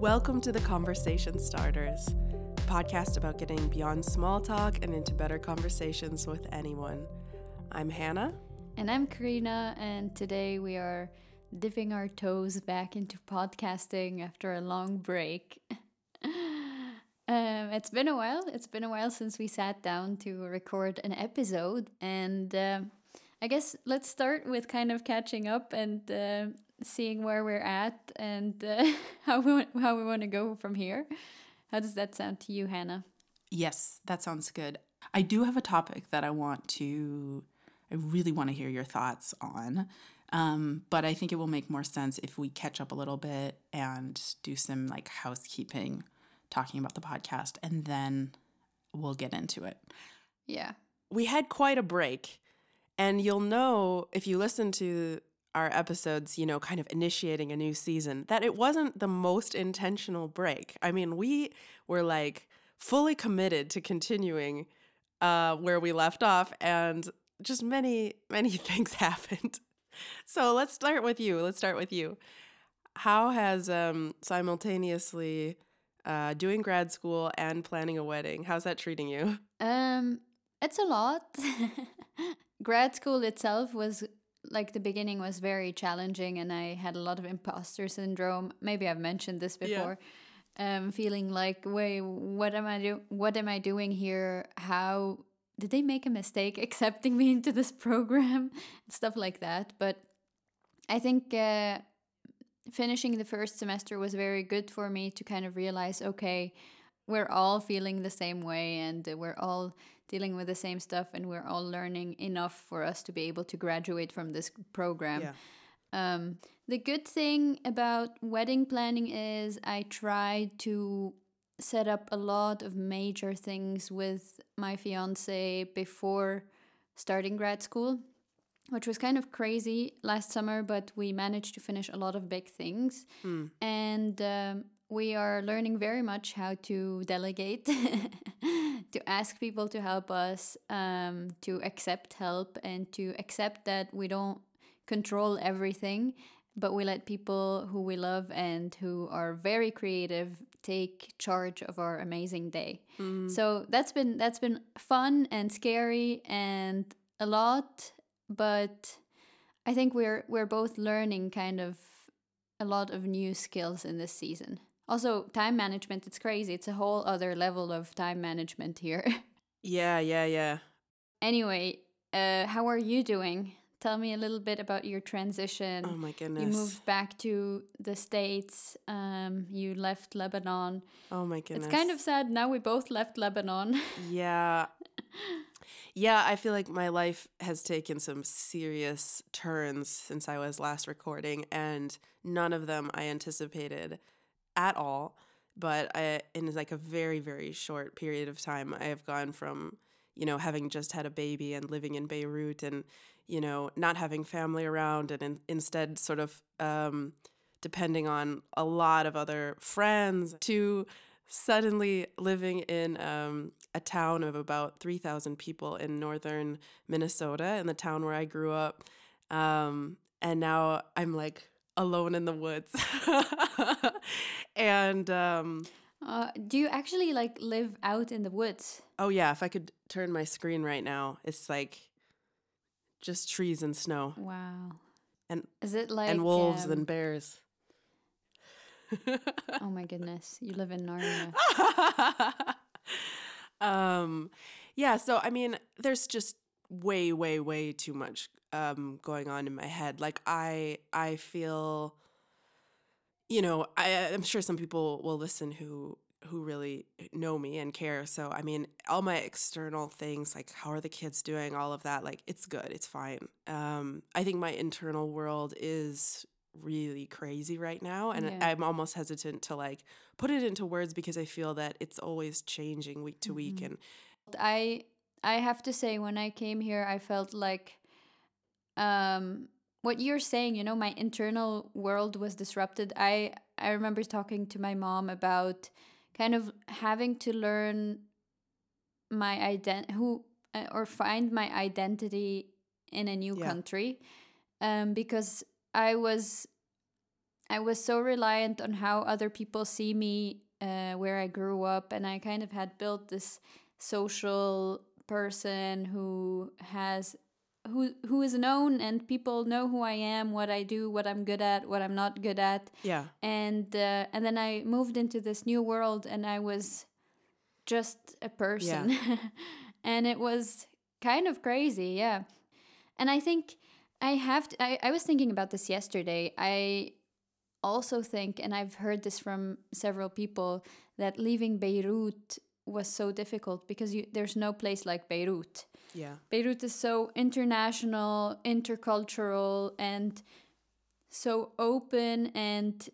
Welcome to the Conversation Starters, a podcast about getting beyond small talk and into better conversations with anyone. I'm Hannah. And I'm Karina, and today we are dipping our toes back into podcasting after a long break. um, it's been a while. It's been a while since we sat down to record an episode, and uh, I guess let's start with kind of catching up and uh, seeing where we're at and uh, how we want, how we want to go from here. How does that sound to you, Hannah? Yes, that sounds good. I do have a topic that I want to, I really want to hear your thoughts on. Um, but I think it will make more sense if we catch up a little bit and do some like housekeeping, talking about the podcast, and then we'll get into it. Yeah. We had quite a break. And you'll know if you listen to our episodes, you know, kind of initiating a new season, that it wasn't the most intentional break. I mean, we were like fully committed to continuing uh, where we left off, and just many, many things happened. So let's start with you. Let's start with you. How has um, simultaneously uh, doing grad school and planning a wedding, how's that treating you? Um, it's a lot. grad school itself was like the beginning was very challenging and I had a lot of imposter syndrome. Maybe I've mentioned this before. Yeah. Um feeling like, wait, what am I do what am I doing here? How did they make a mistake accepting me into this program? Stuff like that. But I think uh, finishing the first semester was very good for me to kind of realize, okay, we're all feeling the same way and we're all dealing with the same stuff and we're all learning enough for us to be able to graduate from this program. Yeah. Um, the good thing about wedding planning is I tried to set up a lot of major things with my fiance before starting grad school, which was kind of crazy last summer, but we managed to finish a lot of big things. Mm. And um, we are learning very much how to delegate, to ask people to help us, um, to accept help, and to accept that we don't control everything, but we let people who we love and who are very creative take charge of our amazing day. Mm. So that's been that's been fun and scary and a lot, but I think we're we're both learning kind of a lot of new skills in this season. Also, time management, it's crazy. It's a whole other level of time management here. yeah, yeah, yeah. Anyway, uh, how are you doing? Tell me a little bit about your transition. Oh my goodness. You moved back to the States. Um, you left Lebanon. Oh my goodness. It's kind of sad. Now we both left Lebanon. yeah. Yeah, I feel like my life has taken some serious turns since I was last recording, and none of them I anticipated at all. But I, in like a very, very short period of time, I have gone from, you know, having just had a baby and living in Beirut and, you know, not having family around and in, instead sort of um, depending on a lot of other friends to suddenly living in um, a town of about 3,000 people in northern Minnesota, in the town where I grew up. Um, and now I'm like alone in the woods. and um, uh, do you actually like live out in the woods? Oh yeah, if I could turn my screen right now, it's like just trees and snow. Wow. And is it like and wolves um, and bears? oh my goodness, you live in Narnia. um, yeah. So I mean, there's just way, way, way too much um, going on in my head. Like I, I feel, you know, I, I'm sure some people will listen who who really know me and care. So I mean, all my external things, like how are the kids doing, all of that, like it's good, it's fine. Um, I think my internal world is really crazy right now and yeah. i'm almost hesitant to like put it into words because i feel that it's always changing week to mm-hmm. week and i i have to say when i came here i felt like um, what you're saying, you know, my internal world was disrupted. I I remember talking to my mom about kind of having to learn my ident who uh, or find my identity in a new yeah. country um, because I was I was so reliant on how other people see me uh, where I grew up, and I kind of had built this social person who has who who is known and people know who I am, what I do, what I'm good at, what I'm not good at. Yeah. And uh, and then I moved into this new world and I was just a person. and it was kind of crazy, yeah. And I think I have to, I, I was thinking about this yesterday. I also think and I've heard this from several people that leaving Beirut was so difficult because you, there's no place like Beirut. Yeah. Beirut is so international, intercultural, and so open and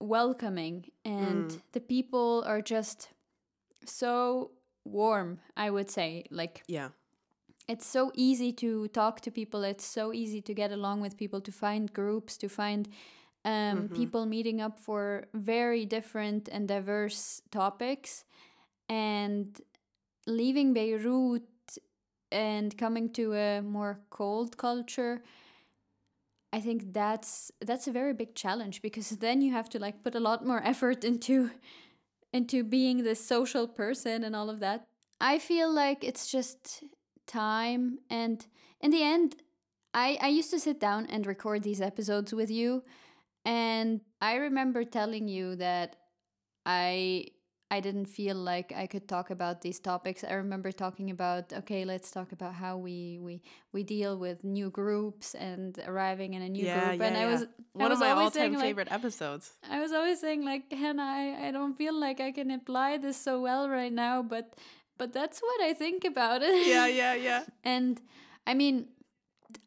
welcoming. And Mm. the people are just so warm, I would say. Like, Yeah. it's so easy to talk to people, it's so easy to get along with people, to find groups, to find um, Mhm. people meeting up for very different and diverse topics. And leaving Beirut and coming to a more cold culture i think that's that's a very big challenge because then you have to like put a lot more effort into into being this social person and all of that. I feel like it's just time and in the end i i used to sit down and record these episodes with you and i remember telling you that i I didn't feel like I could talk about these topics. I remember talking about okay, let's talk about how we we we deal with new groups and arriving in a new yeah, group. yeah, and I yeah. was I one was of my all-time saying, like- favorite episodes. I was always saying like Hannah, I, I don't feel like I can apply this so well right now, but but that's what I think about it. Yeah, yeah, yeah. And I mean,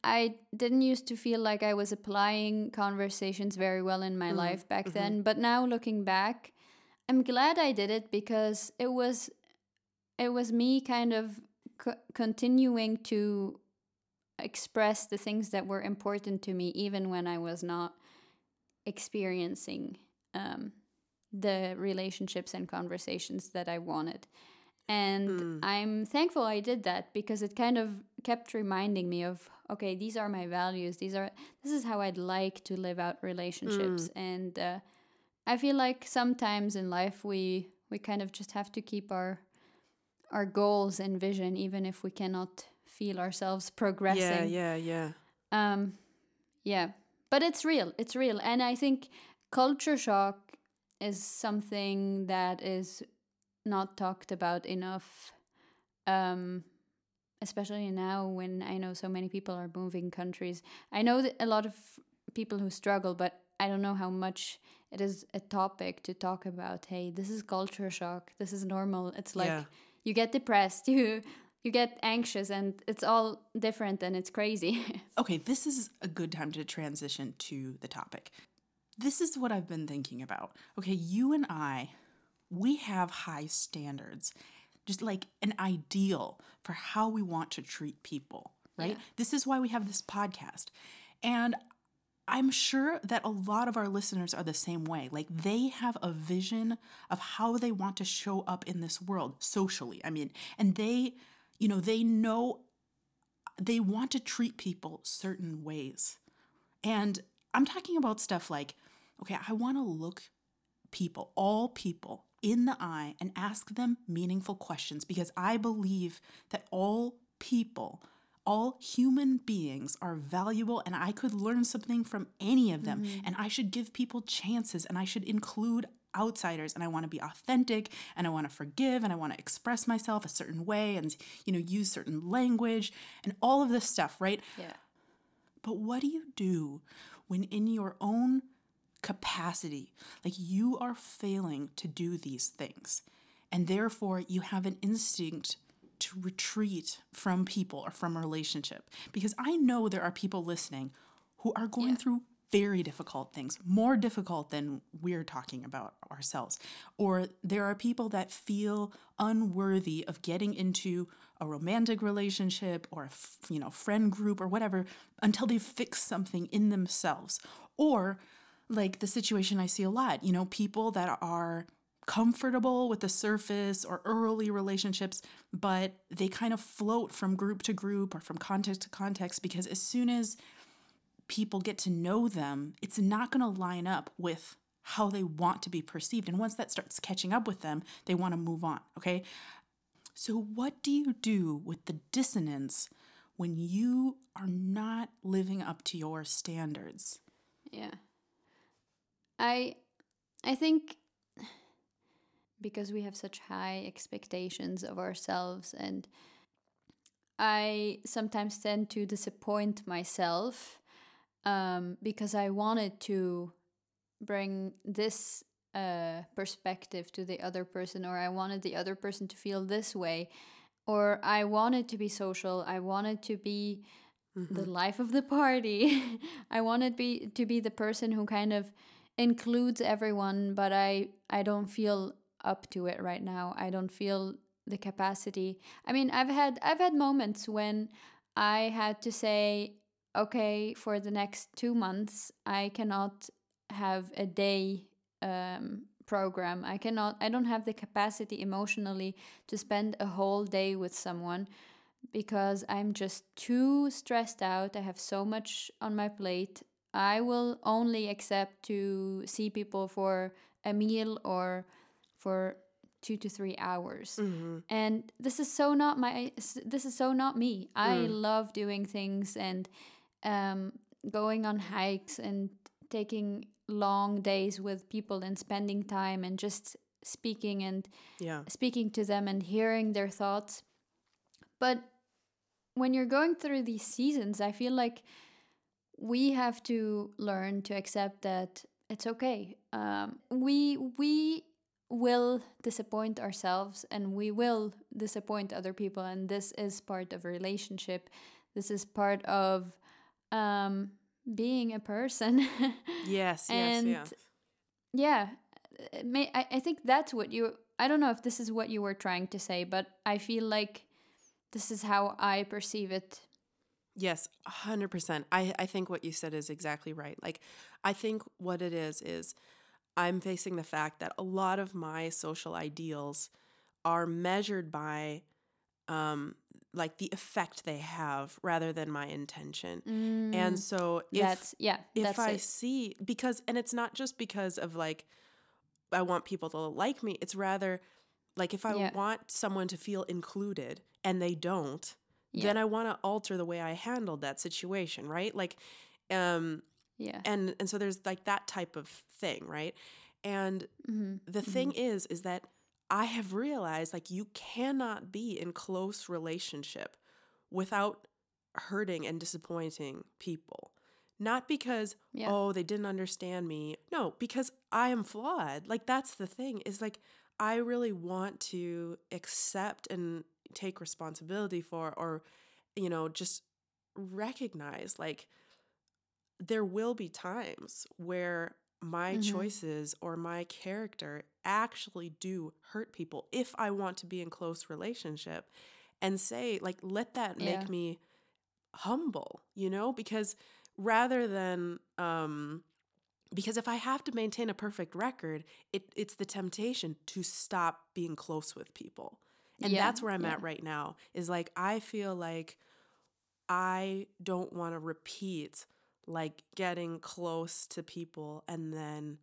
I didn't used to feel like I was applying conversations very well in my Mhm, life back mhm. then, but now looking back, I'm glad I did it because it was it was me kind of co- continuing to express the things that were important to me even when I was not experiencing um, the relationships and conversations that I wanted. And Mm. I'm thankful I did that because it kind of kept reminding me of okay, these are my values. These are this is how I'd like to live out relationships. And uh, I feel like sometimes in life we we kind of just have to keep our our goals and vision even if we cannot feel ourselves progressing. Yeah, yeah, yeah. Um, yeah, but it's real. It's real, and I think culture shock is something that is not talked about enough. Um, especially now when I know so many people are moving countries. I know that a lot of people who struggle, but I don't know how much it is a topic to talk about. Hey, this is culture shock. This is normal. It's like Yeah. you get depressed. You you get anxious, and it's all different, and it's crazy. Okay, this is a good time to transition to the topic. This is what I've been thinking about. Okay, you and I, we have high standards, just like an ideal for how we want to treat people, right? Yeah. This is why we have this podcast. And I'm sure that a lot of our listeners are the same way. Like they have a vision of how they want to show up in this world socially. I mean, and they, you know, they know they want to treat people certain ways. And I'm talking about stuff like, okay, I want to look people, all people, in the eye and ask them meaningful questions because I believe that all people, all human beings are valuable and I could learn something from any of them. Mm-hmm. And I should give people chances and I should include outsiders and I want to be authentic and I want to forgive and I want to express myself a certain way and you know use certain language and all of this stuff, right? yeah. But what do you do when in your own capacity, like you are failing to do these things, and therefore you have an instinct to retreat from people or from a relationship? Because I know there are people listening who are going Yeah. through very difficult things, more difficult than we're talking about ourselves. Or there are people that feel unworthy of getting into a romantic relationship or a f- you know friend group or whatever until they fix something in themselves. Or like the situation I see a lot, you know, people that are comfortable with the surface or early relationships, but they kind of float from group to group or from context to context because as soon as people get to know them, it's not going to line up with how they want to be perceived. And once that starts catching up with them, they want to move on. Okay. So, what do you do with the dissonance when you are not living up to your standards? Yeah. I I think because we have such high expectations of ourselves and I sometimes tend to disappoint myself um, because I wanted to bring this uh, perspective to the other person, or I wanted the other person to feel this way, or I wanted to be social. I wanted to be mm-hmm. the life of the party. I wanted be to be the person who kind of includes everyone, but I I don't feel up to it right now. I don't feel the capacity. I mean, I've had I've had moments when I had to say, okay, for the next two months, I cannot have a day um, program. I cannot. I don't have the capacity emotionally to spend a whole day with someone because I'm just too stressed out. I have so much on my plate. I will only accept to see people for a meal or for two to three hours mm-hmm. and this is so not my this is so not me mm. i love doing things and um, going on hikes and taking long days with people and spending time and just speaking and yeah. speaking to them and hearing their thoughts but when you're going through these seasons i feel like we have to learn to accept that it's okay um, we we will disappoint ourselves and we will disappoint other people. And this is part of a relationship. This is part of um being a person. Yes and yes, yes. yeah may, I, I think that's what you i don't know if this is what you were trying to say but i feel like this is how i perceive it. Yes 100% i i think what you said is exactly right. Like i think what it is is I'm facing the fact that a lot of my social ideals are measured by um, like the effect they have rather than my intention. Mm, and so if that's, yeah, if I it. see because and it's not just because of like I want people to like me, it's rather like if I yeah. want someone to feel included and they don't, yeah. then I want to alter the way I handled that situation, right? Like um yeah. And and so there's like that type of thing, right? And mm-hmm. the mm-hmm. thing is is that I have realized like you cannot be in close relationship without hurting and disappointing people. Not because yeah. oh they didn't understand me. No, because I am flawed. Like that's the thing is like I really want to accept and take responsibility for or you know just recognize like there will be times where my mm-hmm. choices or my character actually do hurt people if I want to be in close relationship and say like let that make me humble, you know? Because rather than um because if I have to maintain a perfect record, it it's the temptation to stop being close with people. And yeah, that's where I'm yeah. at right now. Is like I feel like I don't want to repeat like getting close to people and then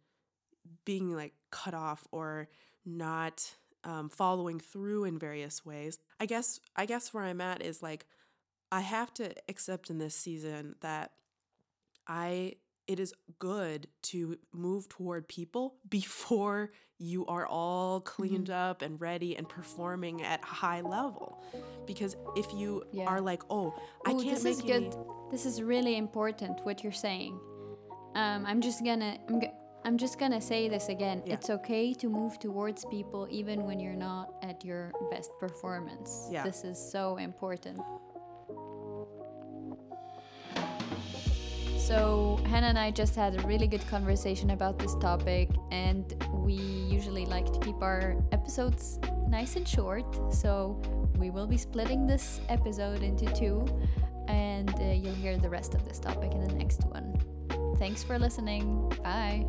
being like cut off or not um, following through in various ways. I guess I guess where I'm at is like I have to accept in this season that I it is good to move toward people before you are all cleaned mm-hmm. up and ready and performing at high level because if you yeah. are like oh i can't make is good this is really important what you're saying um, i'm just gonna i'm, go- I'm just gonna say this again yeah. it's okay to move towards people even when you're not at your best performance yeah. this is so important So, Hannah and I just had a really good conversation about this topic, and we usually like to keep our episodes nice and short. So, we will be splitting this episode into two, and uh, you'll hear the rest of this topic in the next one. Thanks for listening. Bye.